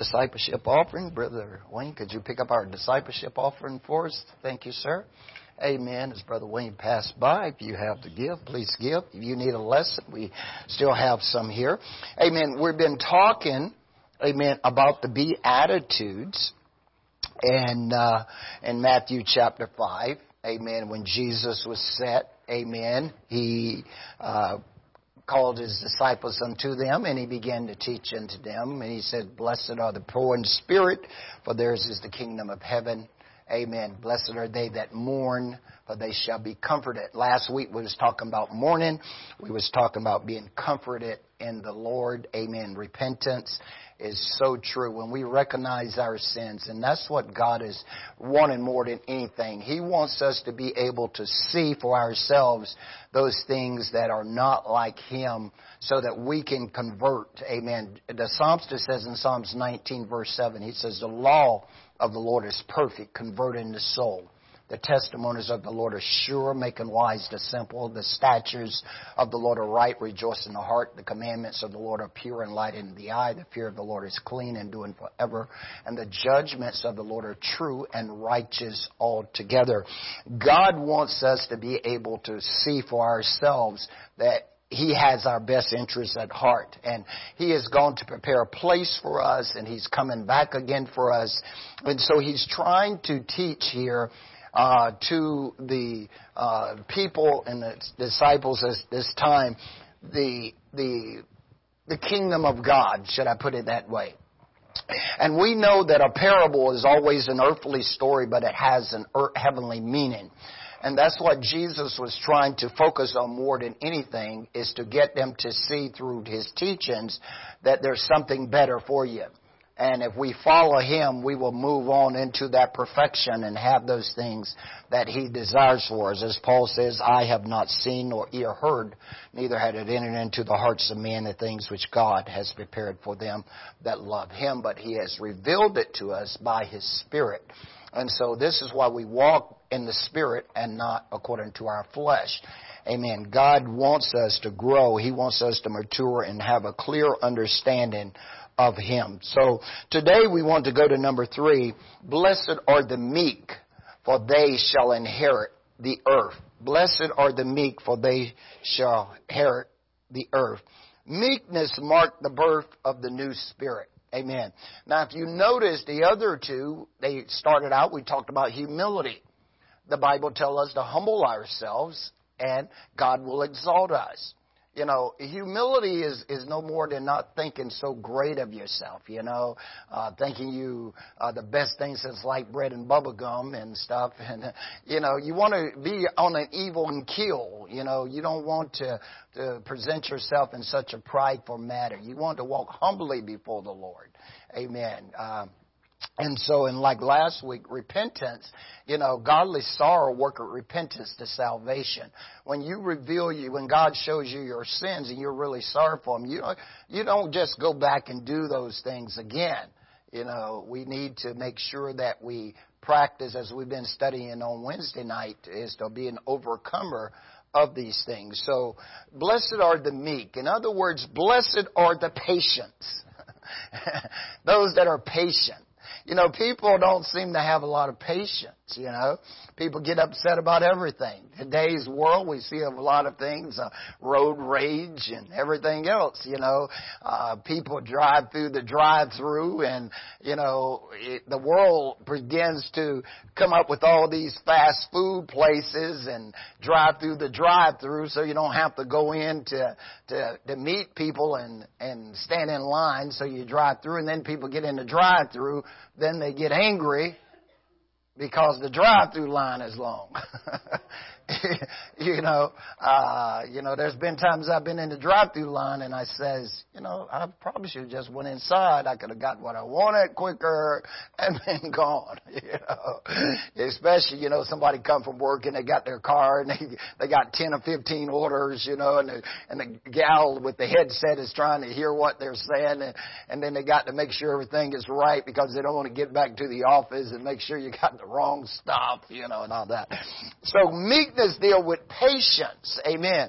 discipleship offering. Brother Wayne, could you pick up our discipleship offering for us? Thank you, sir. Amen. As Brother Wayne passed by, if you have to give, please give. If you need a lesson, we still have some here. Amen. We've been talking, amen, about the Beatitudes and uh, in Matthew chapter 5. Amen. When Jesus was set, amen, he uh, called his disciples unto them, and he began to teach unto them. And he said, Blessed are the poor in spirit, for theirs is the kingdom of heaven. Amen. Blessed are they that mourn, for they shall be comforted. Last week we was talking about mourning. We was talking about being comforted in the Lord. Amen. Repentance is so true when we recognize our sins. And that's what God is wanting more than anything. He wants us to be able to see for ourselves those things that are not like Him so that we can convert. Amen. The Psalmist says in Psalms 19 verse 7, he says, the law of the Lord is perfect, converting the soul. The testimonies of the Lord are sure, making wise the simple. The statutes of the Lord are right, rejoicing the heart. The commandments of the Lord are pure and light in the eye. The fear of the Lord is clean and doing forever. And the judgments of the Lord are true and righteous altogether. God wants us to be able to see for ourselves that he has our best interests at heart. And He is going to prepare a place for us and He's coming back again for us. And so He's trying to teach here uh, to the uh, people and the disciples at this time the the the kingdom of God, should I put it that way? And we know that a parable is always an earthly story, but it has an heavenly meaning. And that's what Jesus was trying to focus on more than anything is to get them to see through his teachings that there's something better for you. And if we follow Him, we will move on into that perfection and have those things that He desires for us. As Paul says, I have not seen nor ear heard, neither had it entered into the hearts of men the things which God has prepared for them that love Him, but He has revealed it to us by His Spirit. And so this is why we walk in the Spirit and not according to our flesh. Amen. God wants us to grow. He wants us to mature and have a clear understanding of Him. So today we want to go to number three. Blessed are the meek, for they shall inherit the earth. Blessed are the meek, for they shall inherit the earth. Meekness marked the birth of the new spirit. Amen. Now, if you notice the other two, they started out, we talked about humility. The Bible tells us to humble ourselves and God will exalt us you know, humility is, is no more than not thinking so great of yourself, you know, uh, thinking you are the best thing since light bread and bubble gum and stuff. And, uh, you know, you want to be on an even keel, you know, you don't want to, to present yourself in such a prideful manner. You want to walk humbly before the Lord. Amen. Uh, and so, in like last week, repentance, you know, godly sorrow worketh repentance to salvation. When you reveal you, when God shows you your sins and you're really sorry for them, you don't, you don't just go back and do those things again. You know, we need to make sure that we practice, as we've been studying on Wednesday night, is to be an overcomer of these things. So, blessed are the meek. In other words, blessed are the patients. Those that are patient. You know, people don't seem to have a lot of patience, you know. People get upset about everything. Today's world, we see a lot of things, uh, road rage and everything else, you know. Uh, people drive through the drive-through and, you know, it, the world begins to come up with all these fast food places and drive through the drive-through so you don't have to go in to, to, to meet people and, and stand in line so you drive through and then people get in the drive-through, then they get angry because the drive-through line is long. you know, uh, you know, there's been times I've been in the drive-through line and I says, you know, I probably should just went inside. I could have got what I wanted quicker and been gone. You know, especially you know somebody come from work and they got their car and they they got ten or fifteen orders. You know, and the, and the gal with the headset is trying to hear what they're saying, and, and then they got to make sure everything is right because they don't want to get back to the office and make sure you got the wrong stuff. You know, and all that. So meekness meekness deal with patience. Amen.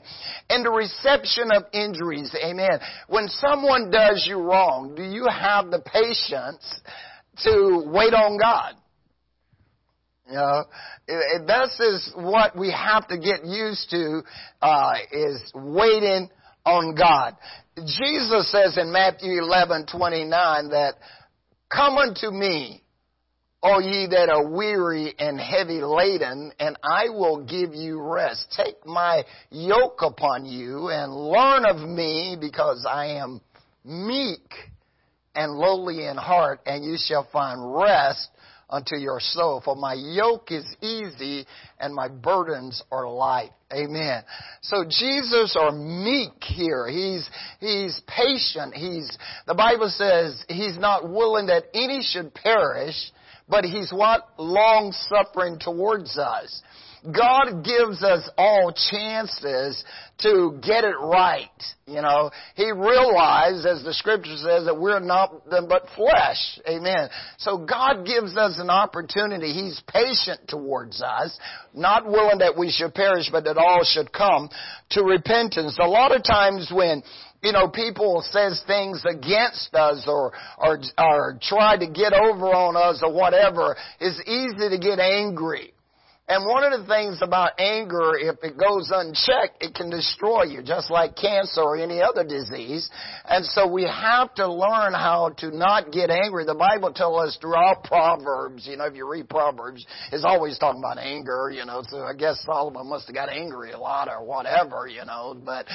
And the reception of injuries. Amen. When someone does you wrong, do you have the patience to wait on God? You know, this is what we have to get used to, uh, is waiting on God. Jesus says in Matthew 11, 29 that, Come unto me, all ye that are weary and heavy laden, and I will give you rest. Take my yoke upon you and learn of me because I am meek and lowly in heart, and you shall find rest unto your soul. For my yoke is easy and my burdens are light. Amen. So Jesus are meek here. He's, he's patient. He's, the Bible says he's not willing that any should perish, but he's what? Long suffering towards us. God gives us all chances to get it right. You know, He realized, as the scripture says, that we're not but flesh. Amen. So God gives us an opportunity. He's patient towards us, not willing that we should perish, but that all should come to repentance. A lot of times when you know, people says things against us or, or, or try to get over on us or whatever, it's easy to get angry. And one of the things about anger, if it goes unchecked, it can destroy you, just like cancer or any other disease. And so we have to learn how to not get angry. The Bible tells us throughout Proverbs, you know, if you read Proverbs, it's always talking about anger, you know, so I guess Solomon must have got angry a lot or whatever, you know, but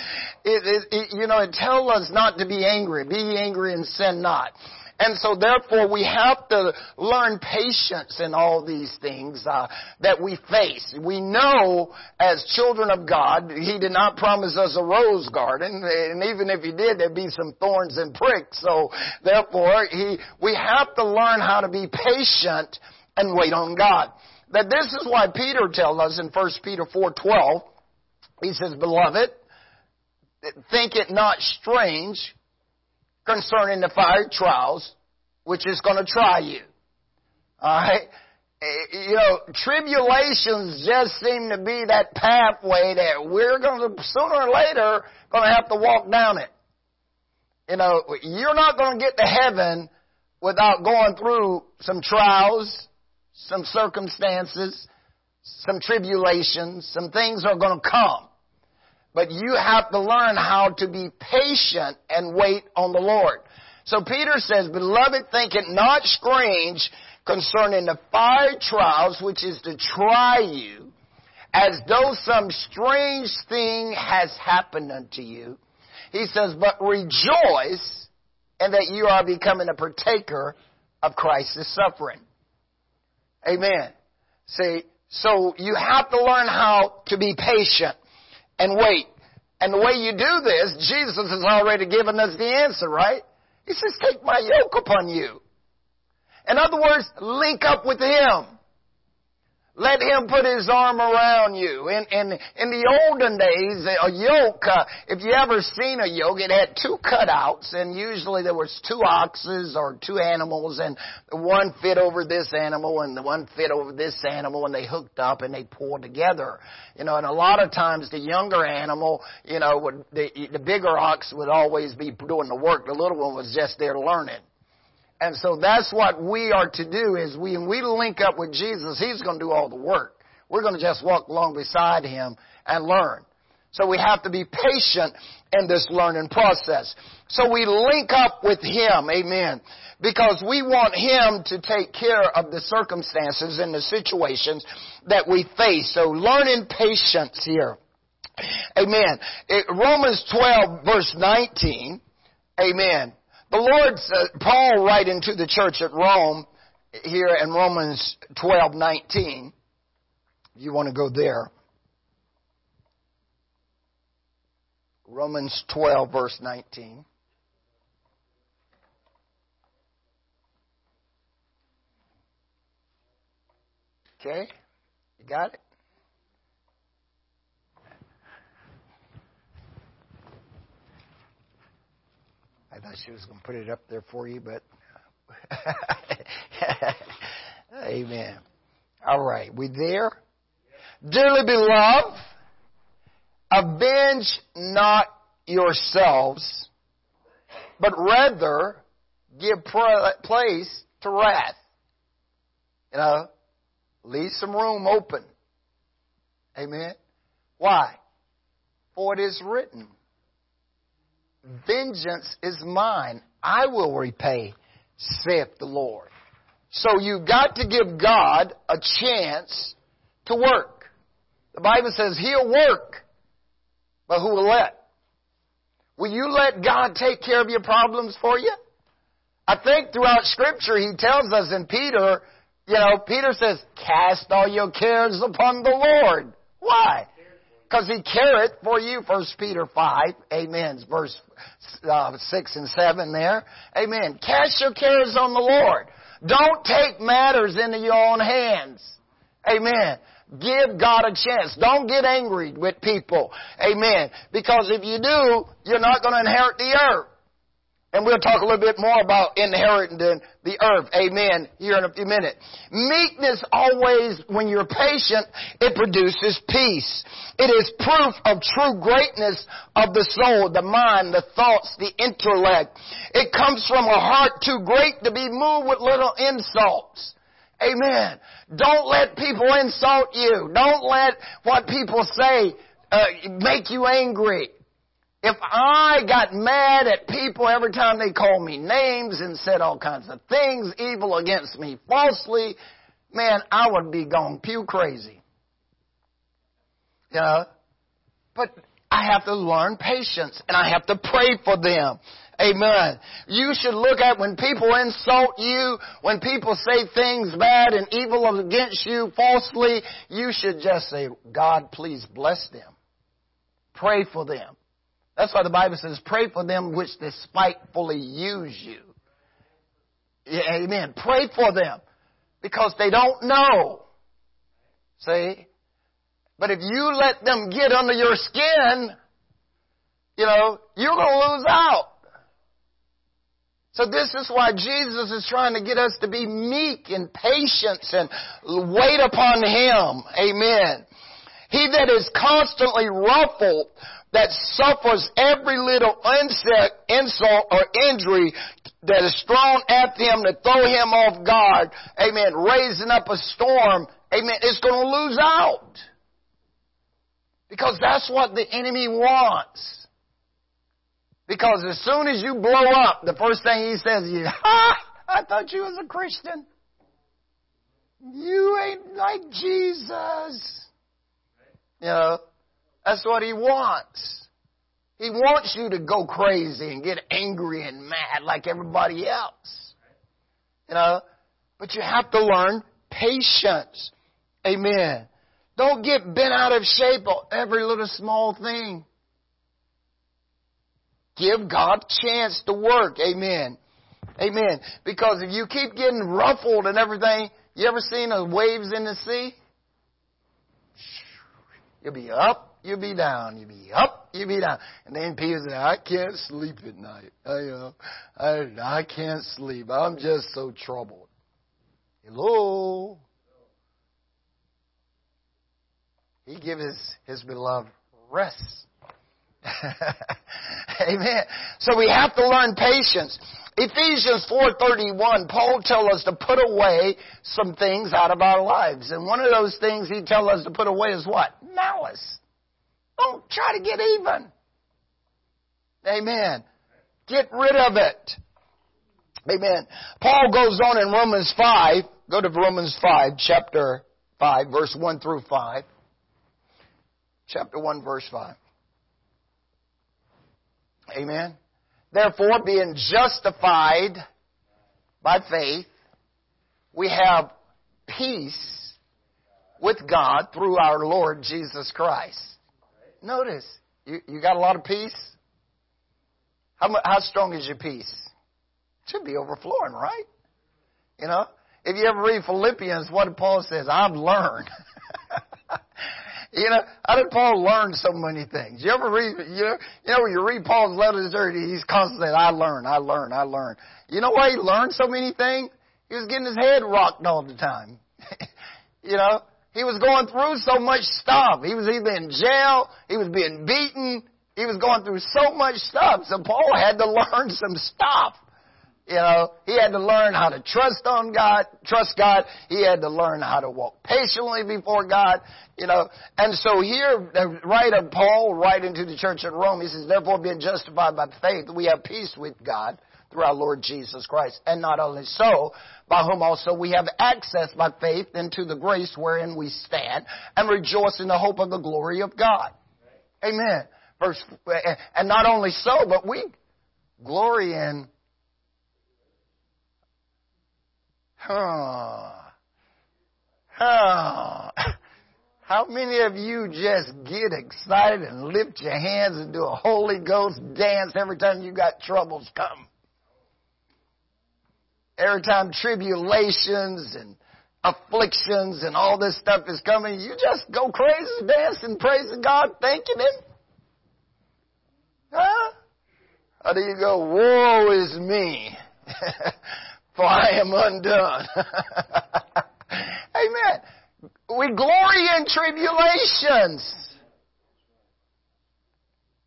it, it, it you know, it tells us not to be angry. Be angry and sin not. And so therefore we have to learn patience in all these things uh, that we face. We know as children of God, He did not promise us a rose garden, and even if He did, there'd be some thorns and pricks. So therefore, He, we have to learn how to be patient and wait on God. That this is why Peter tells us in 1 Peter 4:12, he says, "Beloved, think it not strange concerning the fiery trials which is going to try you. Alright? Eh, you know, tribulations just seem to be that pathway that we're going to, sooner or later, going to have to walk down it. You know, you're not going to get to heaven without going through some trials, some circumstances, some tribulations, some things are going to come. But you have to learn how to be patient and wait on the Lord. So Peter says, Beloved, think it not strange concerning the fire trials which is to try you, as though some strange thing has happened unto you. He says, But rejoice in that you are becoming a partaker of Christ's suffering. Amen. See, so you have to learn how to be patient and wait. And the way you do this, Jesus has already given us the answer, right? He says, take my yoke upon you. In other words, link up with Him. Let him put his arm around you. In, in, in the olden days, a yoke, uh, if you ever seen a yoke, it had two cutouts, and usually there was two oxes or two animals, and one fit over this animal, and the one fit over this animal, and they hooked up and they pulled together. You know, and a lot of times the younger animal, you know, would, the, the bigger ox would always be doing the work. The little one was just there learning. And so that's what we are to do is we, when we link up with Jesus, He's going to do all the work. We're going to just walk along beside Him and learn. So we have to be patient in this learning process. So we link up with Him, amen, because we want Him to take care of the circumstances and the situations that we face. So learning patience here. Amen. Romans 12 verse 19, amen. The Lord, Paul writing to the church at Rome here in Romans 12, 19. You want to go there. Romans 12, verse 19. Okay? You got it? I thought she was going to put it up there for you, but uh, amen. All right, we there? Dearly beloved, avenge not yourselves, but rather give place to wrath. You know, leave some room open. Amen. Why? For it is written, Vengeance is mine. I will repay, saith the Lord. So you've got to give God a chance to work. The Bible says He'll work, but who will let? Will you let God take care of your problems for you? I think throughout Scripture He tells us in Peter, you know, Peter says, cast all your cares upon the Lord. Why? Because he careth for you, First Peter 5, amen, verse uh, 6 and 7 there. Amen. Cast your cares on the Lord. Don't take matters into your own hands. Amen. Give God a chance. Don't get angry with people. Amen. Because if you do, you're not going to inherit the earth. And we'll talk a little bit more about inheriting the earth. Amen. Here in a few minutes. Meekness always, when you're patient, it produces peace. It is proof of true greatness of the soul, the mind, the thoughts, the intellect. It comes from a heart too great to be moved with little insults. Amen. Don't let people insult you. Don't let what people say uh, make you angry. If I got mad at people every time they called me names and said all kinds of things evil against me falsely, man, I would be gone pew crazy. You know? But I have to learn patience and I have to pray for them. Amen. You should look at when people insult you, when people say things bad and evil against you falsely, you should just say, God, please bless them. Pray for them. That's why the Bible says, pray for them which despitefully use you. Amen. Pray for them because they don't know. See? But if you let them get under your skin, you know, you're going to lose out. So this is why Jesus is trying to get us to be meek and patient and wait upon Him. Amen. He that is constantly ruffled that suffers every little insult or injury that is thrown at him to throw him off guard, amen, raising up a storm, amen, is going to lose out. Because that's what the enemy wants. Because as soon as you blow up, the first thing he says to you, ha! I thought you was a Christian. You ain't like Jesus. You know, that's what he wants. He wants you to go crazy and get angry and mad like everybody else. You know, but you have to learn patience. Amen. Don't get bent out of shape on every little small thing. Give God a chance to work. Amen. Amen. Because if you keep getting ruffled and everything, you ever seen the waves in the sea? You'll be up you be down, you be up, you be down. And then Peter said, I can't sleep at night. I, you know, I, I can't sleep. I'm just so troubled. Hello? He gives his, his beloved rest. Amen. So we have to learn patience. Ephesians 4:31, Paul tells us to put away some things out of our lives. And one of those things he tells us to put away is what? Malice. Don't try to get even. Amen. Get rid of it. Amen. Paul goes on in Romans 5. Go to Romans 5, chapter 5, verse 1 through 5. Chapter 1, verse 5. Amen. Therefore, being justified by faith, we have peace with God through our Lord Jesus Christ Notice, you, you got a lot of peace? How, how strong is your peace? It should be overflowing, right? You know? If you ever read Philippians, what Paul says, I've learned. you know, how did Paul learn so many things? You ever read, you know, you know when you read Paul's letters there, he's constantly, I learn, I learn, I learn. You know why he learned so many things? He was getting his head rocked all the time. you know? He was going through so much stuff. He was either in jail, he was being beaten, he was going through so much stuff. So Paul had to learn some stuff. You know, he had to learn how to trust on God, trust God. He had to learn how to walk patiently before God, you know. And so here, the writer Paul, writing to the church at Rome, he says, therefore being justified by faith, we have peace with God through our Lord Jesus Christ. And not only so, by whom also we have access by faith into the grace wherein we stand and rejoice in the hope of the glory of God. Amen. Verse, and not only so, but we glory in Huh. Huh. How many of you just get excited and lift your hands and do a Holy Ghost dance every time you got troubles come? Every time tribulations and afflictions and all this stuff is coming, you just go crazy dancing, praising God, thanking Him. Huh? Or do you go, woe is me? for I am undone. Amen. We glory in tribulations.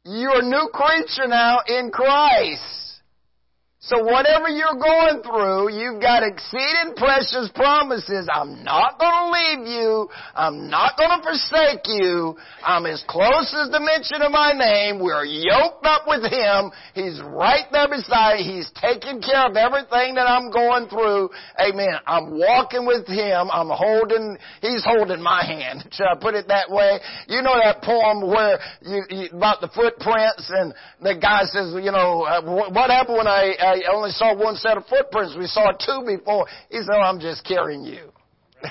You're a new creature now in Christ. So whatever you're going through, you've got exceeding precious promises. I'm not going to leave you. I'm not going to forsake you. I'm as close as the mention of my name. We're yoked up with Him. He's right there beside. He's taking care of everything that I'm going through. Amen. I'm walking with Him. I'm holding, He's holding my hand. Should I put it that way? You know that poem where you, you about the footprints and the guy says, you know, uh, what happened when I, uh, I only saw one set of footprints. We saw two before. He said, oh, I'm just carrying you.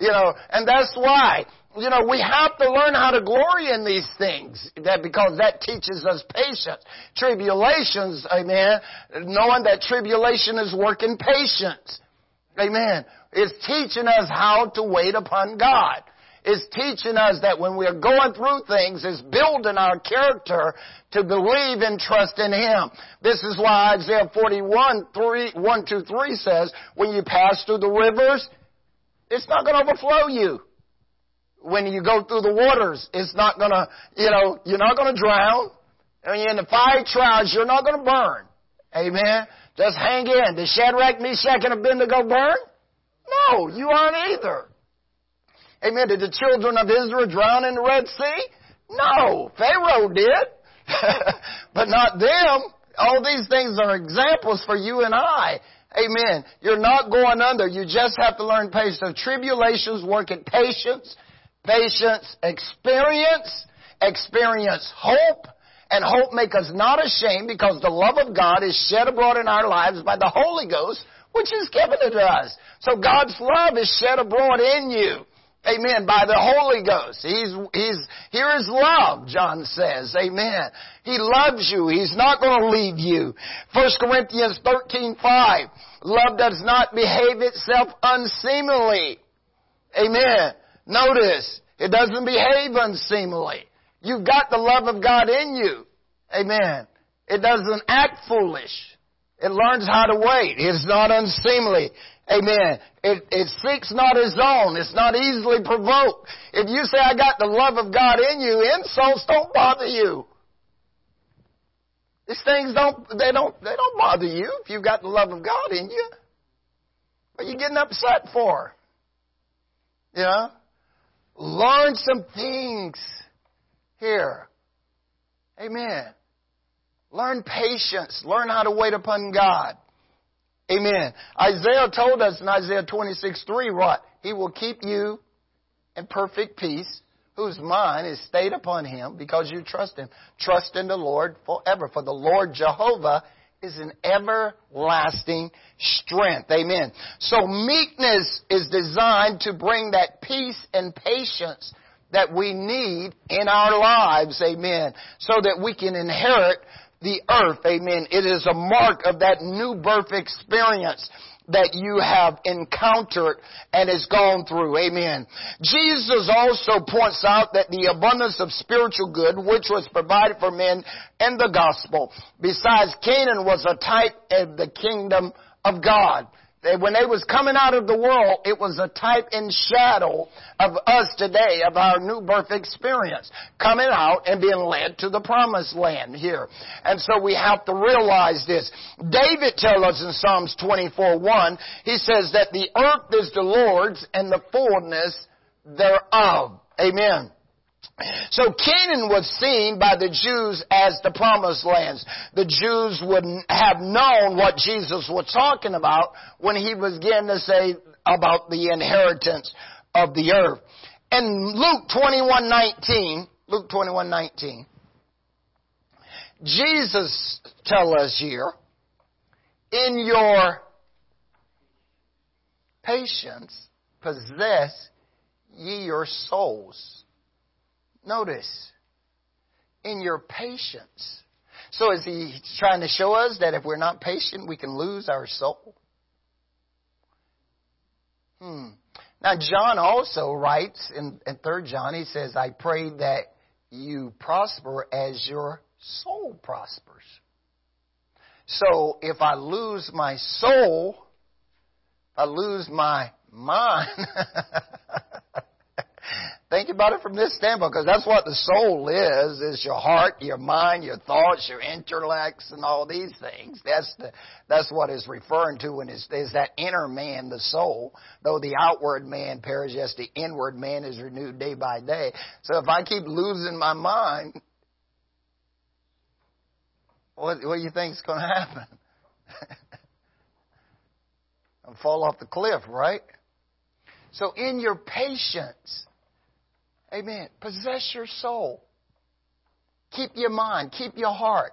you know, and that's why, you know, we have to learn how to glory in these things, that because that teaches us patience. Tribulations, amen, knowing that tribulation is working patience. Amen. It's teaching us how to wait upon God is teaching us that when we're going through things, is building our character to believe and trust in Him. This is why Isaiah 41, 3, 1, 2, 3 says, when you pass through the rivers, it's not going to overflow you. When you go through the waters, it's not going to, you know, you're not going to drown. When you're in the fiery trials, you're not going to burn. Amen. Just hang in. Did Shadrach, Meshach, and Abednego go burn? No, you aren't either. Amen. Did the children of Israel drown in the Red Sea? No. Pharaoh did. but not them. All these things are examples for you and I. Amen. You're not going under. You just have to learn patience. Tribulations work at patience. Patience experience. Experience hope. And hope make us not ashamed because the love of God is shed abroad in our lives by the Holy Ghost, which is given to us. So God's love is shed abroad in you. Amen. By the Holy Ghost. He's, he's, here is love, John says. Amen. He loves you. He's not going to leave you. 1 Corinthians 13, 5. Love does not behave itself unseemly. Amen. Notice, it doesn't behave unseemly. You've got the love of God in you. Amen. It doesn't act foolish. It learns how to wait. It's not unseemly. Amen. It, it seeks not his own. It's not easily provoked. If you say, I got the love of God in you, insults don't bother you. These things don't, they don't, they don't bother you if you've got the love of God in you. What are you getting upset for? You know? Learn some things here. Amen. Learn patience. Learn how to wait upon God. Amen. Isaiah told us in Isaiah 26, 3, what? He will keep you in perfect peace, whose mind is stayed upon him because you trust him. Trust in the Lord forever. For the Lord Jehovah is an everlasting strength. Amen. So meekness is designed to bring that peace and patience that we need in our lives. Amen. So that we can inherit the earth. Amen. It is a mark of that new birth experience that you have encountered and has gone through. Amen. Jesus also points out that the abundance of spiritual good which was provided for men in the gospel, besides Canaan was a type of the kingdom of God. When they was coming out of the world, it was a type and shadow of us today, of our new birth experience. Coming out and being led to the promised land here. And so we have to realize this. David tells us in Psalms 24, 1, he says that the earth is the Lord's and the fullness thereof. Amen. So Canaan was seen by the Jews as the promised lands. The Jews would have known what Jesus was talking about when he was beginning to say about the inheritance of the earth. And Luke 21:19, Luke 21:19, Jesus tell us here, in your patience possess ye your souls. Notice, in your patience. So is he trying to show us that if we're not patient, we can lose our soul? Hmm. Now, John also writes in, in 3 John, he says, I pray that you prosper as your soul prospers. So if I lose my soul, I lose my mind. Think about it from this standpoint, because that's what the soul is, is your heart, your mind, your thoughts, your intellects, and all these things. That's the, that's what is referring to when it's, is that inner man, the soul. Though the outward man perishes, yes, the inward man is renewed day by day. So if I keep losing my mind, what, what do you think is going to happen? I'll fall off the cliff, right? So in your patience, Amen. Possess your soul. Keep your mind. Keep your heart.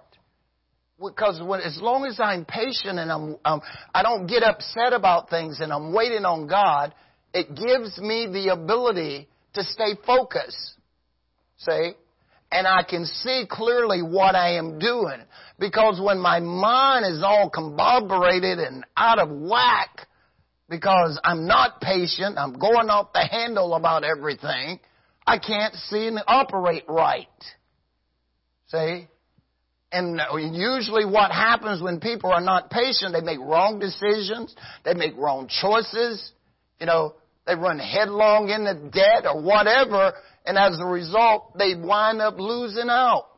Because when, as long as I'm patient and I'm, um, I don't get upset about things and I'm waiting on God, it gives me the ability to stay focused. See? And I can see clearly what I am doing. Because when my mind is all combobulated and out of whack, because I'm not patient, I'm going off the handle about everything, I can't see and operate right. See? And uh, usually what happens when people are not patient, they make wrong decisions, they make wrong choices, you know, they run headlong into debt or whatever, and as a result, they wind up losing out.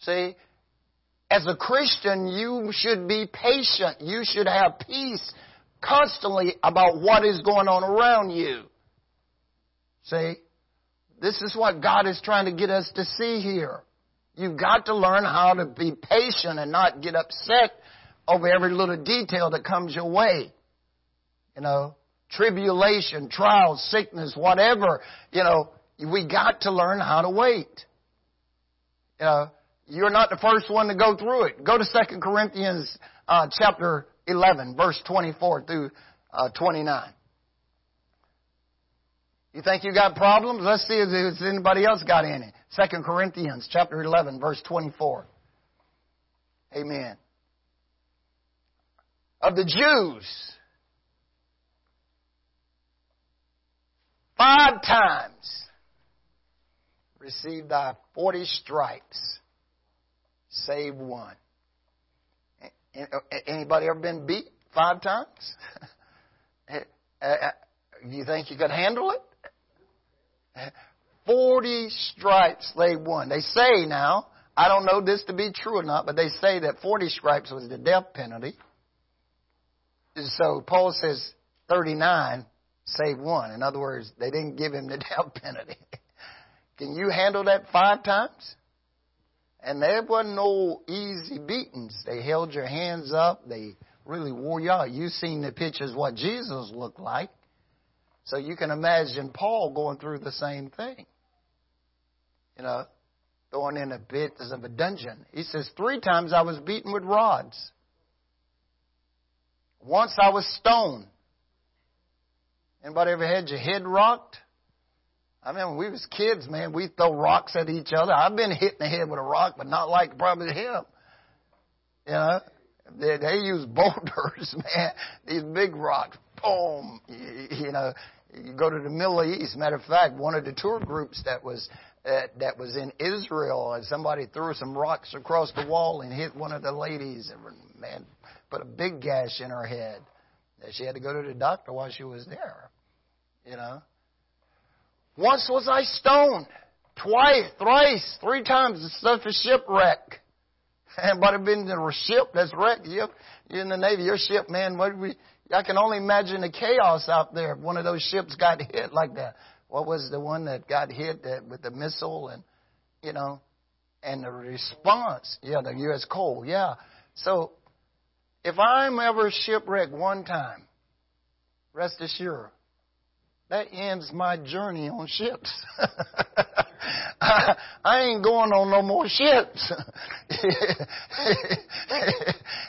See? As a Christian, you should be patient. You should have peace constantly about what is going on around you. See? This is what God is trying to get us to see here. You've got to learn how to be patient and not get upset over every little detail that comes your way. You know, tribulation, trials, sickness, whatever, you know, we got to learn how to wait. You know, you're not the first one to go through it. Go to 2 Corinthians uh, chapter 11, verse 24 through uh, 29. You think you got problems? Let's see if anybody else got any. Second Corinthians chapter 11 verse 24. Amen. Of the Jews, five times received thy forty stripes, save one. Anybody ever been beat five times? Uh, you think you could handle it? Forty stripes they won. They say now, I don't know this to be true or not, but they say that 40 stripes was the death penalty. So Paul says 39 save one. In other words, they didn't give him the death penalty. Can you handle that five times? And there wasn't no easy beatings. They held your hands up. They really wore you out. You've seen the pictures what Jesus looked like. So you can imagine Paul going through the same thing. You know, going in a bit of a dungeon. He says, Three times I was beaten with rods. Once I was stoned. Anybody ever had your head rocked? I mean, when we was kids, man, we throw rocks at each other. I've been hit in the head with a rock, but not like probably him. You know, they, they use boulders, man. These big rocks, boom. You know, you go to the Middle East. Matter of fact, one of the tour groups that was uh, that was in Israel, and somebody threw some rocks across the wall and hit one of the ladies. And man, put a big gash in her head. She had to go to the doctor while she was there. You know. Once was I stoned. Twice, thrice, three times the stuff is shipwreck. Anybody been in a ship that's wrecked? You're in the Navy, your ship, man, what we, I can only imagine the chaos out there if one of those ships got hit like that. What was the one that got hit with the missile and, you know, and the response? Yeah, the U.S. Cole, yeah. So, if I'm ever shipwrecked one time, rest assured, that ends my journey on ships. I, I ain't going on no more ships.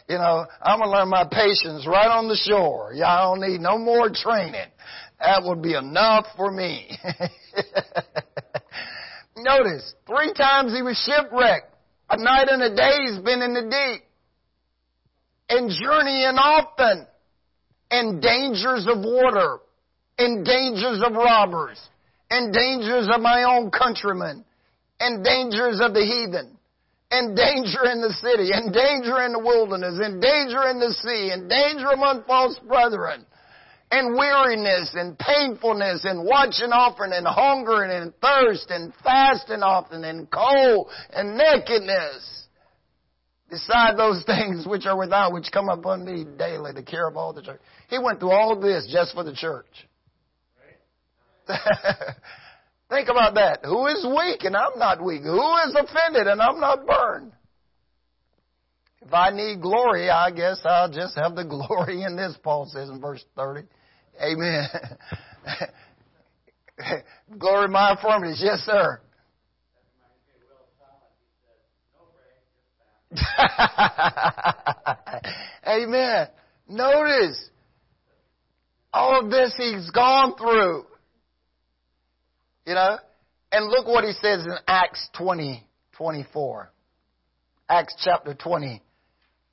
you know, I'm gonna learn my patience right on the shore. Y'all don't need no more training. That would be enough for me. Notice, three times he was shipwrecked. A night and a day he's been in the deep. And journeying often. In dangers of water. In dangers of robbers and dangers of my own countrymen, and dangers of the heathen, and danger in the city, and danger in the wilderness, and danger in the sea, and danger among false brethren, and weariness, and painfulness, and watching often, and hunger, and thirst, and fasting often, and cold, and nakedness. Beside those things which are without, which come upon me daily, the care of all the church. He went through all this just for the church. Think about that. Who is weak and I'm not weak? Who is offended and I'm not burned? If I need glory, I guess I'll just have the glory in this, Paul says in verse 30. Amen. glory my infirmities. Yes, sir. Amen. Notice all of this he's gone through. You know? And look what he says in Acts 20, 24. Acts chapter 20,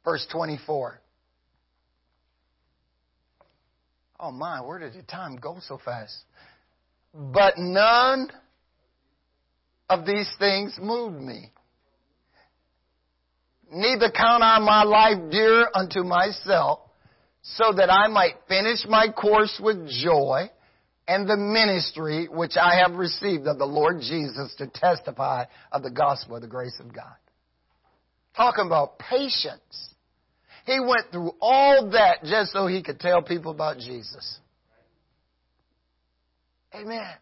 verse 24. Oh my, where did the time go so fast? But none of these things moved me. Neither count I my life dear unto myself, so that I might finish my course with joy and the ministry which I have received of the Lord Jesus to testify of the gospel of the grace of God. Talking about patience. He went through all that just so he could tell people about Jesus. Amen.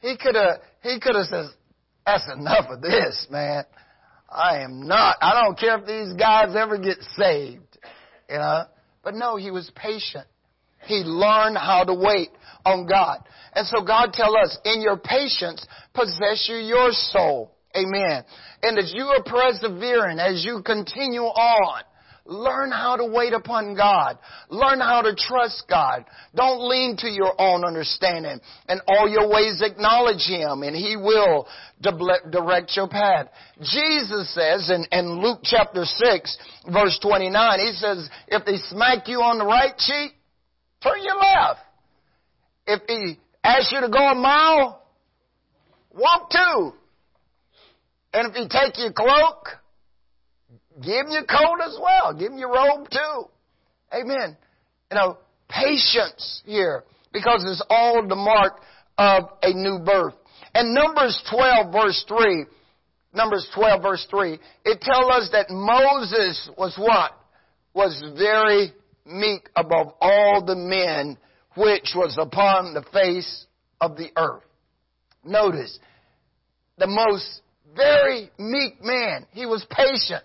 He could have, he could have said, that's enough of this, man. I am not, I don't care if these guys ever get saved, you know. But no, he was patient. He learned how to wait on God. And so God tell us, in your patience, possess you your soul. Amen. And as you are persevering, as you continue on, Learn how to wait upon God. Learn how to trust God. Don't lean to your own understanding. And all your ways acknowledge Him and He will direct your path. Jesus says in, in Luke chapter 6 verse 29, He says, if they smack you on the right cheek, turn your left. If he asks you to go a mile, walk two. And if he take your cloak, give him your coat as well. Give him your robe too. Amen. You know, patience here because it's all the mark of a new birth. And Numbers 12 verse 3, Numbers 12 verse 3, it tells us that Moses was what? Was very meek above all the men which was upon the face of the earth. Notice, the most very meek man. He was patient.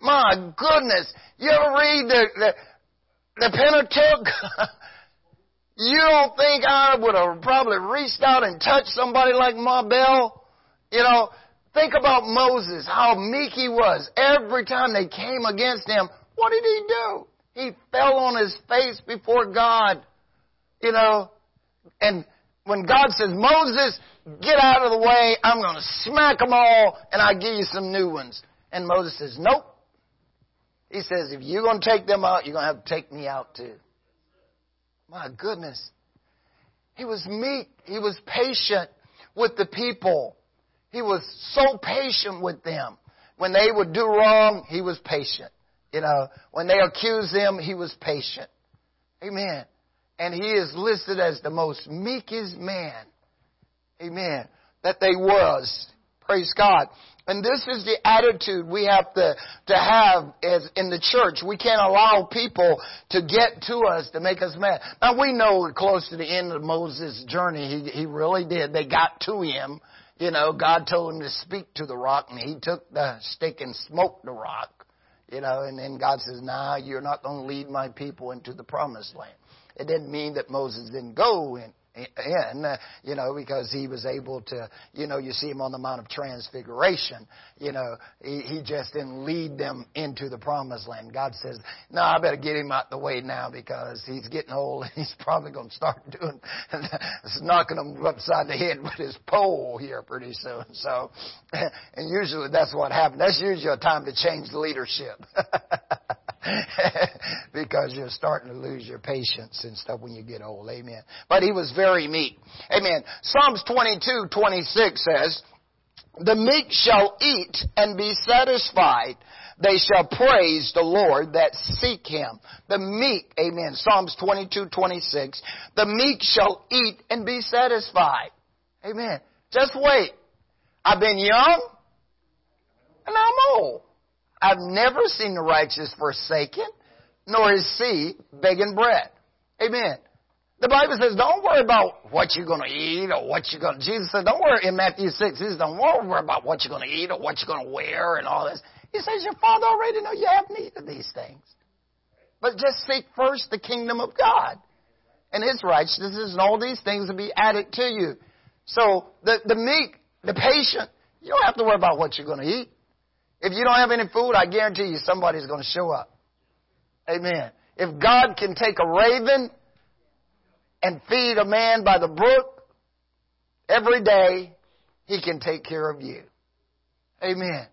My goodness. You ever read the, the, the Pentateuch? you don't think I would have probably reached out and touched somebody like Ma Bell? You know, think about Moses, how meek he was. Every time they came against him, what did he do? He fell on his face before God. You know, and when God says, Moses, get out of the way, I'm going to smack them all, and I'll give you some new ones. And Moses says, nope. He says, if you're going to take them out, you're going to have to take me out too. My goodness. He was meek. He was patient with the people. He was so patient with them. When they would do wrong, he was patient. You know, when they accused him, he was patient. Amen. And he is listed as the most meekest man. Amen. That they was. Praise God. And this is the attitude we have to, to have as in the church. We can't allow people to get to us to make us mad. Now we know close to the end of Moses' journey, he, he really did. They got to him. You know, God told him to speak to the rock and he took the stick and smoked the rock. You know, and then God says, nah, you're not going to lead my people into the promised land. It didn't mean that Moses didn't go in, in, uh, you know, because he was able to, you know, you see him on the Mount of Transfiguration, you know, he, he just didn't lead them into the promised land. God says, no, I better get him out the way now because he's getting old and he's probably going to start doing, knocking them upside the head with his pole here pretty soon. So, and usually that's what happens. That's usually a time to change the leadership. because you're starting to lose your patience and stuff when you get old. Amen. But he was very meek. Amen. Psalms 22, 26 says, The meek shall eat and be satisfied. They shall praise the Lord that seek him. The meek, amen. Psalms 22, 26. The meek shall eat and be satisfied. Amen. Just wait. I've been young and I'm old. I've never seen the righteous forsaken, nor his seed begging bread. Amen. The Bible says, don't worry about what you're going to eat or what you're going to, Jesus said, don't worry, in Matthew 6, he says, don't worry about what you're going to eat or what you're going to wear and all this. He says, your Father already knows you have need of these things. But just seek first the kingdom of God and His righteousness and all these things will be added to you. So the, the meek, the patient, you don't have to worry about what you're going to eat. If you don't have any food, I guarantee you somebody's going to show up. Amen. If God can take a raven and feed a man by the brook every day, he can take care of you. Amen.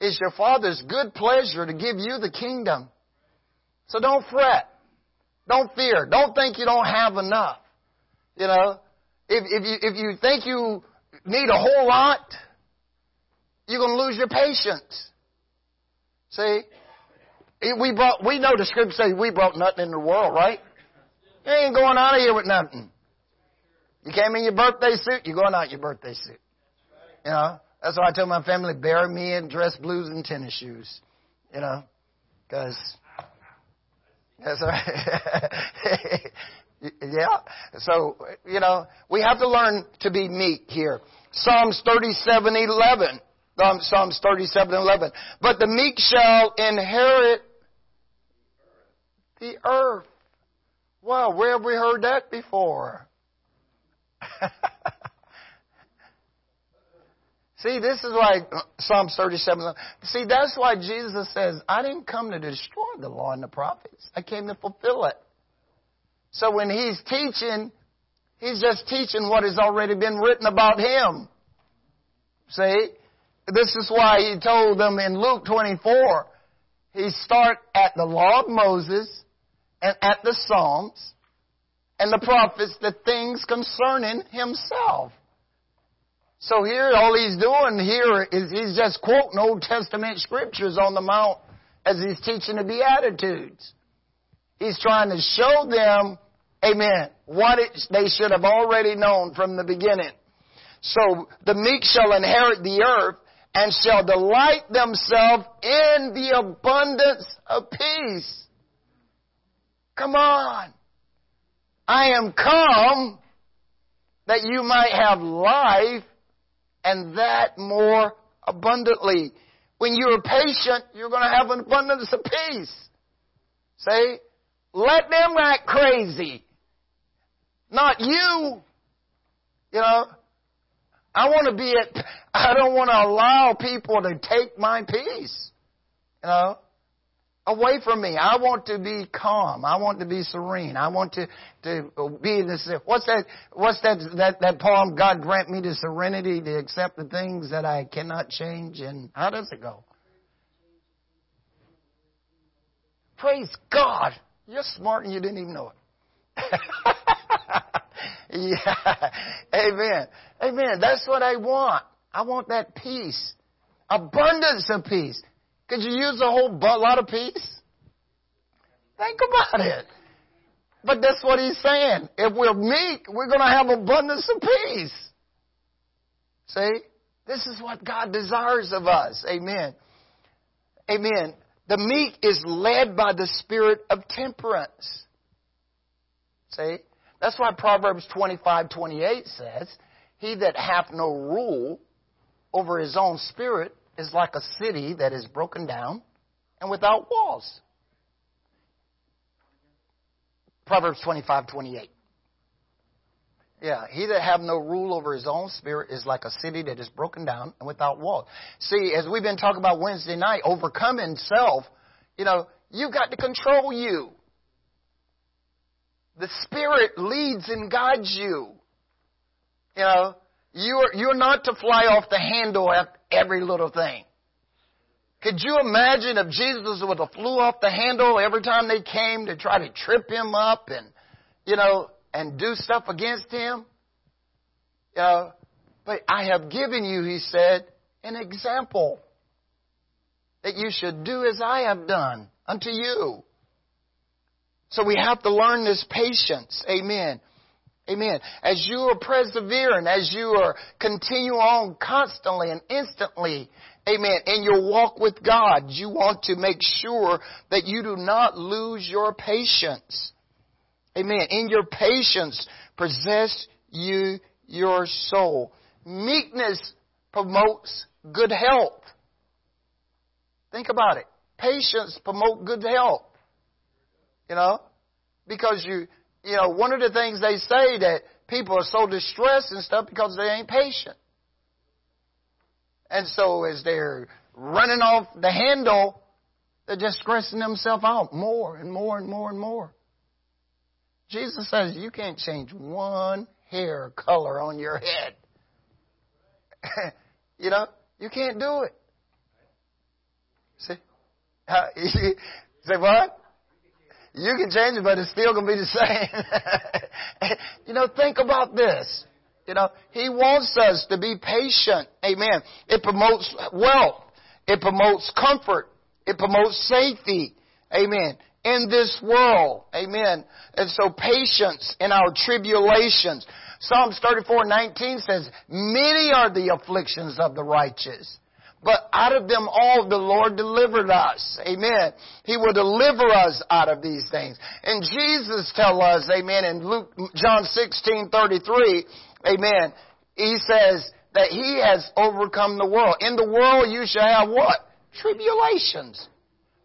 It's your Father's good pleasure to give you the kingdom. So don't fret. Don't fear. Don't think you don't have enough. You know, if, if you, if you think you need a whole lot, you're going to lose your patience. See? We brought, we know the scripture says we brought nothing in the world, right? You ain't going out of here with nothing. You came in your birthday suit, you're going out your birthday suit. You know? That's why I told my family, bury me in dress blues and tennis shoes. You know? Cause, that's right. yeah. So, you know, we have to learn to be meek here. Psalms 37, 11. Um, Psalms 37 and 11. But the meek shall inherit the earth. Well, where have we heard that before? See, this is why Psalms 37. See, that's why Jesus says, I didn't come to destroy the law and the prophets. I came to fulfill it. So when he's teaching, he's just teaching what has already been written about him. See? This is why he told them in Luke 24, he start at the law of Moses and at the Psalms and the prophets, the things concerning himself. So here, all he's doing here is he's just quoting Old Testament scriptures on the Mount as he's teaching the Beatitudes. He's trying to show them, amen, what it, they should have already known from the beginning. So the meek shall inherit the earth and shall delight themselves in the abundance of peace. Come on. I am come that you might have life and that more abundantly. When you're patient, you're going to have an abundance of peace. Say, let them act crazy. Not you. You know, I want to be at, I don't want to allow people to take my peace. You know, away from me. I want to be calm. I want to be serene. I want to, to be in this, what's that, what's that, that, that poem, God grant me the serenity to accept the things that I cannot change and how does it go? Praise God. You're smart and you didn't even know it. yeah. Amen. Amen. That's what I want. I want that peace. Abundance of peace. Could you use a whole lot of peace? Think about it. But that's what he's saying. If we're meek, we're going to have abundance of peace. See? This is what God desires of us. Amen. Amen. The meek is led by the spirit of temperance. See? That's why Proverbs 25, 28 says, He that hath no rule over his own spirit is like a city that is broken down and without walls. Proverbs 25, 28. Yeah, he that have no rule over his own spirit is like a city that is broken down and without walls. See, as we've been talking about Wednesday night, overcoming self, you know, you've got to control you. The Spirit leads and guides you. You know, you're, you're not to fly off the handle at every little thing. Could you imagine if Jesus would have flew off the handle every time they came to try to trip him up and, you know, and do stuff against him? You but I have given you, he said, an example that you should do as I have done unto you. So we have to learn this patience. Amen. Amen. As you are persevering, as you are continue on constantly and instantly, amen, in your walk with God, you want to make sure that you do not lose your patience. Amen. In your patience, possess you your soul. Meekness promotes good health. Think about it. Patience promote good health. You know? Because you, you know, one of the things they say that people are so distressed and stuff because they ain't patient. And so as they're running off the handle, they're just stressing themselves out more and more and more and more. Jesus says you can't change one hair color on your head. you know, you can't do it. See? Say what? You can change it, but it's still going to be the same. you know, think about this. You know, He wants us to be patient. Amen. It promotes wealth. It promotes comfort. It promotes safety. Amen. In this world. Amen. And so patience in our tribulations. Psalms 34:19 says, many are the afflictions of the righteous. But out of them all the Lord delivered us. Amen. He will deliver us out of these things. And Jesus tell us, amen, in Luke, John 16, 33, amen, he says that he has overcome the world. In the world you shall have what? Tribulations.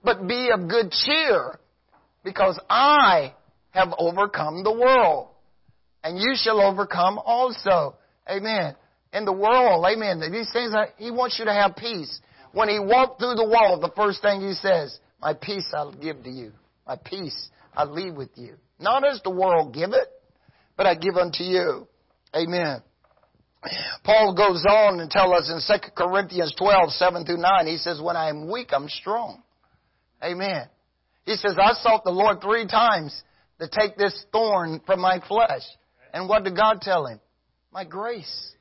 But be of good cheer, because I have overcome the world. And you shall overcome also. Amen in the world. Amen. These things, are, He wants you to have peace. When He walked through the wall, the first thing He says, My peace I'll give to you. My peace I leave with you. Not as the world give it, but I give unto you. Amen. Paul goes on and tells us in 2 Corinthians 12, 7 through 9, he says, When I am weak, I'm strong. Amen. He says, I sought the Lord three times to take this thorn from my flesh. And what did God tell him? My grace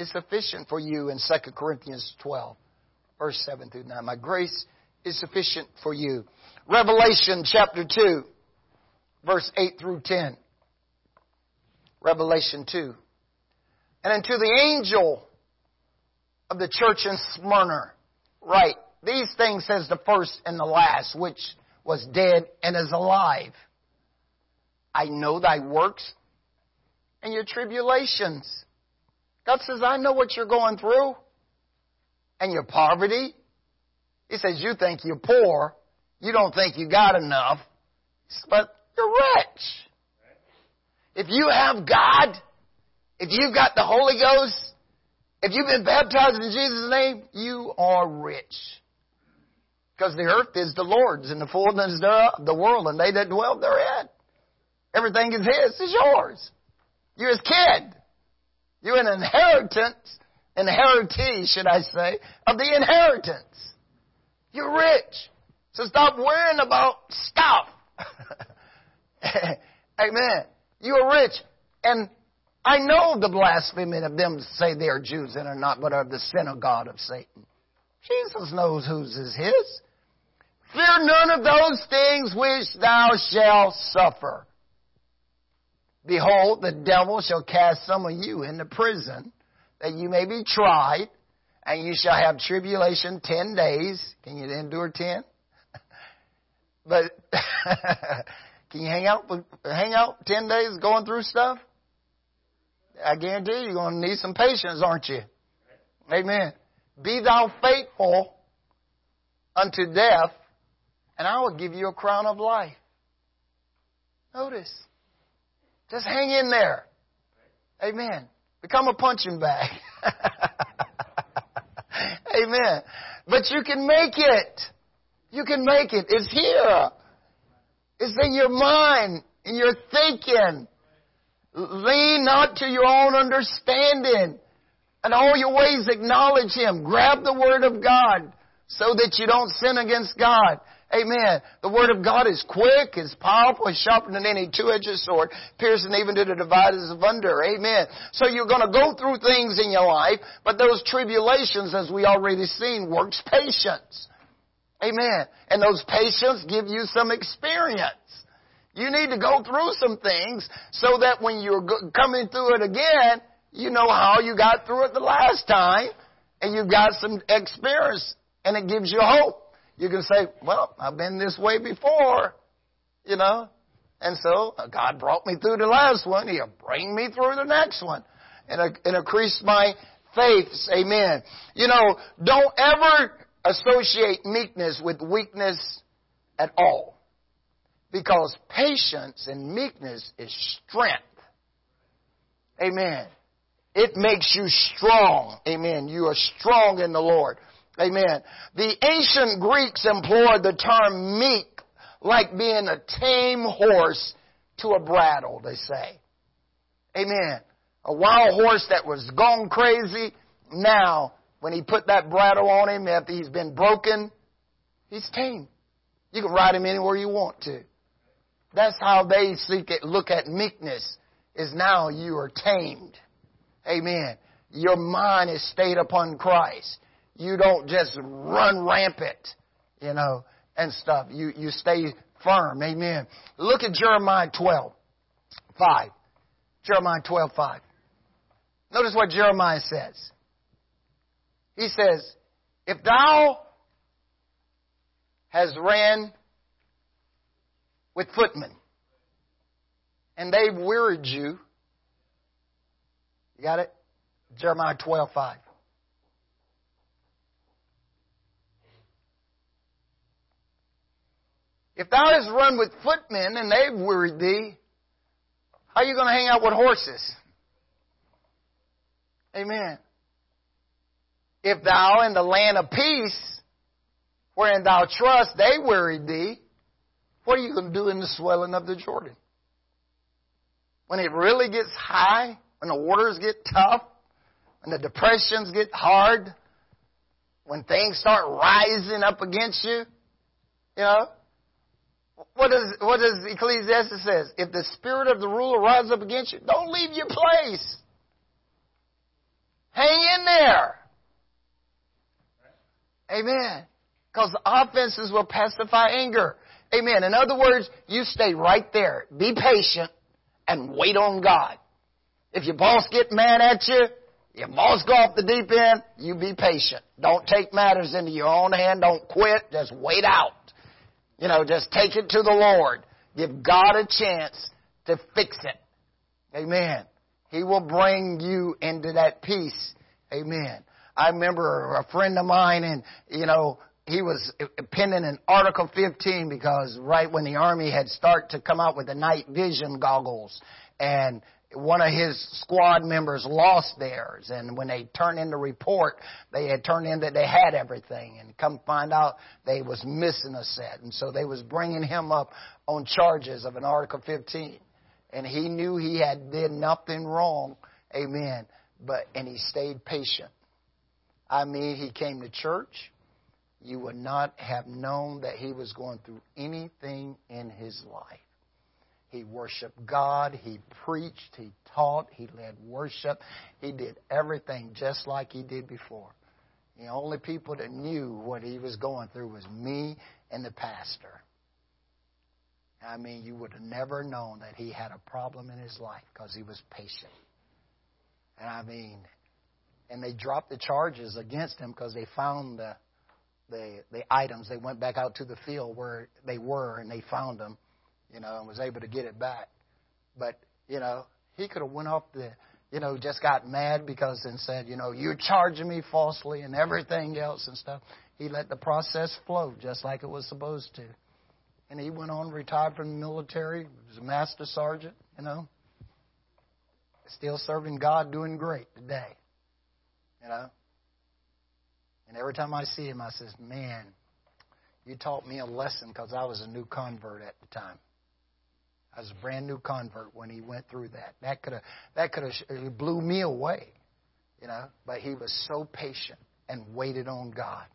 is sufficient for you in 2 Corinthians 12, verse 7 through 9. My grace is sufficient for you. Revelation chapter 2, verse 8 through 10. Revelation 2. And unto the angel of the church in Smyrna, write, These things says the first and the last, which was dead and is alive. I know thy works and your tribulations God says, I know what you're going through and your poverty. He says, you think you're poor. You don't think you got enough, but you're rich. If you have God, if you've got the Holy Ghost, if you've been baptized in Jesus' name, you are rich. Because the earth is the Lord's and the fullness thereof, the world and they that dwell therein. Everything is His, is yours. You're His kid. You're an inheritance, inheritee, should I say, of the inheritance. You're rich. So stop worrying about stuff. Amen. You are rich. And I know the blasphemy of them say they are Jews and are not, but are the synagogue of Satan. Jesus knows whose is his. Fear none of those things which thou shalt suffer. Behold, the devil shall cast some of you into prison, that you may be tried, and you shall have tribulation ten days. Can you endure ten? but can you hang out hang out ten days going through stuff? I guarantee you, you're going to need some patience, aren't you? Amen. Be thou faithful unto death, and I will give you a crown of life. Notice. Just hang in there. Amen. Become a punching bag. Amen. But you can make it. You can make it. It's here. It's in your mind, in your thinking. Lean not to your own understanding. And all your ways acknowledge Him. Grab the Word of God so that you don't sin against God. Amen. The Word of God is quick, is powerful, is sharper than any two-edged sword, piercing even to the dividers of under. Amen. So you're going to go through things in your life, but those tribulations, as we already seen, works patience. Amen. And those patience give you some experience. You need to go through some things so that when you're coming through it again, you know how you got through it the last time and you've got some experience and it gives you hope. You can say, well, I've been this way before, you know, and so uh, God brought me through the last one. He'll bring me through the next one and, and increase my faith. Amen. You know, don't ever associate meekness with weakness at all. Because patience and meekness is strength. Amen. It makes you strong. Amen. You are strong in the Lord. Amen. The ancient Greeks employed the term meek like being a tame horse to a brattle, they say. Amen. A wild horse that was gone crazy, now, when he put that brattle on him after he's been broken, he's tame. You can ride him anywhere you want to. That's how they seek it, look at meekness, is now you are tamed. Amen. Your mind is stayed upon Christ. You don't just run rampant, you know, and stuff. You, you stay firm. Amen. Look at Jeremiah 12, 5. Jeremiah 12, 5. Notice what Jeremiah says. He says, If thou has ran with footmen, and they've wearied you, you got it? Jeremiah 12, 5. If thou hast run with footmen and they've wearied thee, how are you going to hang out with horses? Amen. If thou in the land of peace, wherein thou trust, they wearied thee, what are you going to do in the swelling of the Jordan? When it really gets high, when the waters get tough, when the depressions get hard, when things start rising up against you, you know, what does what does Ecclesiastes says? If the spirit of the ruler rises up against you, don't leave your place. Hang in there. Amen. Because offenses will pacify anger. Amen. In other words, you stay right there. Be patient and wait on God. If your boss get mad at you, your boss go off the deep end, you be patient. Don't take matters into your own hand. Don't quit. Just wait out. You know, just take it to the Lord. Give God a chance to fix it. Amen. He will bring you into that peace. Amen. I remember a friend of mine and, you know, he was penning an Article 15 because right when the Army had started to come out with the night vision goggles and one of his squad members lost theirs and when they turned in the report they had turned in that they had everything and come find out they was missing a set and so they was bringing him up on charges of an article 15 and he knew he had did nothing wrong amen but and he stayed patient. I mean he came to church. You would not have known that he was going through anything in his life he worshiped God. He preached. He taught. He led worship. He did everything just like he did before. The only people that knew what he was going through was me and the pastor. I mean, you would have never known that he had a problem in his life because he was patient. And I mean, and they dropped the charges against him because they found the, the the items. They went back out to the field where they were and they found them, you know, and was able to get it back. But you know, he could have went off the, you know, just got mad because and said, you know, you're charging me falsely and everything else and stuff. He let the process flow just like it was supposed to. And he went on, retired from the military, was a master sergeant, you know. Still serving God, doing great today. You know? And every time I see him, I says, man, you taught me a lesson because I was a new convert at the time. I was a brand new convert when he went through that. That could have that could have blew me away, you know. But he was so patient and waited on God.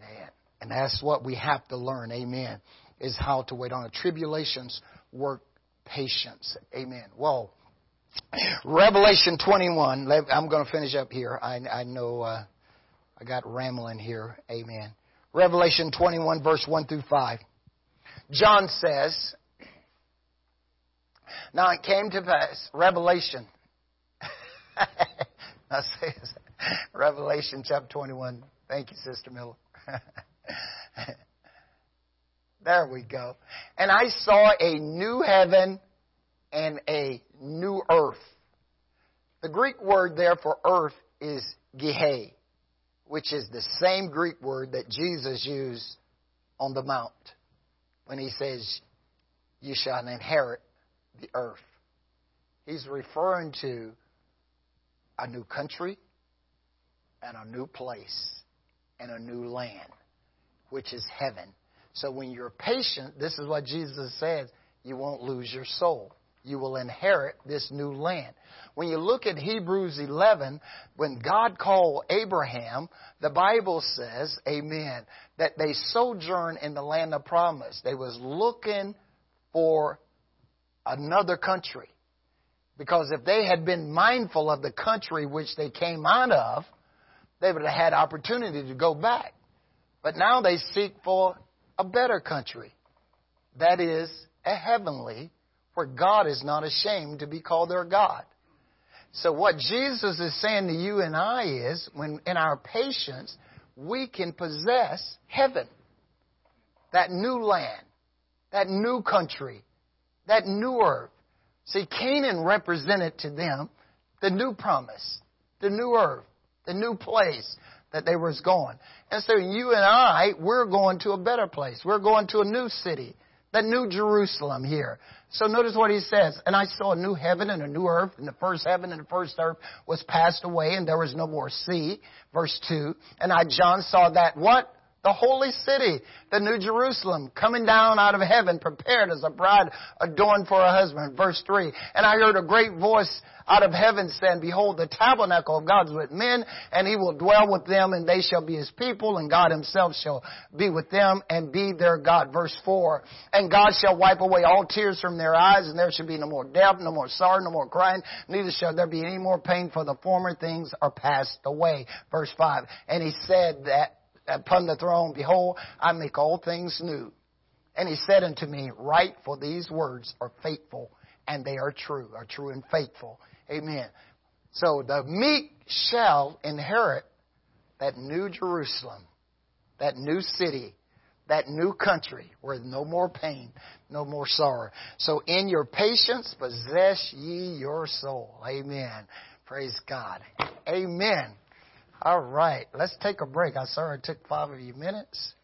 Man, and that's what we have to learn. Amen. Is how to wait on the tribulations work patience. Amen. Well, Revelation 21. I'm going to finish up here. I, I know uh, I got rambling here. Amen. Revelation 21, verse 1 through 5. John says, Now it came to pass, Revelation. I say Revelation chapter 21. Thank you, Sister Miller. there we go. And I saw a new heaven and a new earth. The Greek word there for earth is gehe, which is the same Greek word that Jesus used on the mount when he says, You shall inherit the earth. He's referring to a new country and a new place and a new land, which is heaven. So when you're patient, this is what Jesus says, you won't lose your soul you will inherit this new land. When you look at Hebrews 11, when God called Abraham, the Bible says, amen, that they sojourn in the land of promise. They was looking for another country. Because if they had been mindful of the country which they came out of, they would have had opportunity to go back. But now they seek for a better country. That is a heavenly where God is not ashamed to be called their God. So what Jesus is saying to you and I is, when in our patience, we can possess heaven. That new land, that new country, that new earth. See, Canaan represented to them the new promise, the new earth, the new place that they was going. And so you and I, we're going to a better place. We're going to a new city, the new Jerusalem here. So notice what he says. And I saw a new heaven and a new earth, and the first heaven and the first earth was passed away, and there was no more sea. Verse 2. And I, John, saw that what? The holy city, the new Jerusalem, coming down out of heaven, prepared as a bride adorned for her husband. Verse 3. And I heard a great voice out of heaven saying, Behold, the tabernacle of God is with men, and he will dwell with them, and they shall be his people, and God himself shall be with them and be their God. Verse 4. And God shall wipe away all tears from their eyes, and there shall be no more death, no more sorrow, no more crying, neither shall there be any more pain, for the former things are passed away. Verse 5. And he said that upon the throne, Behold, I make all things new. And he said unto me, Write, for these words are faithful, and they are true, are true and faithful. Amen. So the meek shall inherit that new Jerusalem, that new city, that new country where no more pain, no more sorrow. So in your patience possess ye your soul. Amen. Praise God. Amen. All right. Let's take a break. I'm sorry it took five of you minutes.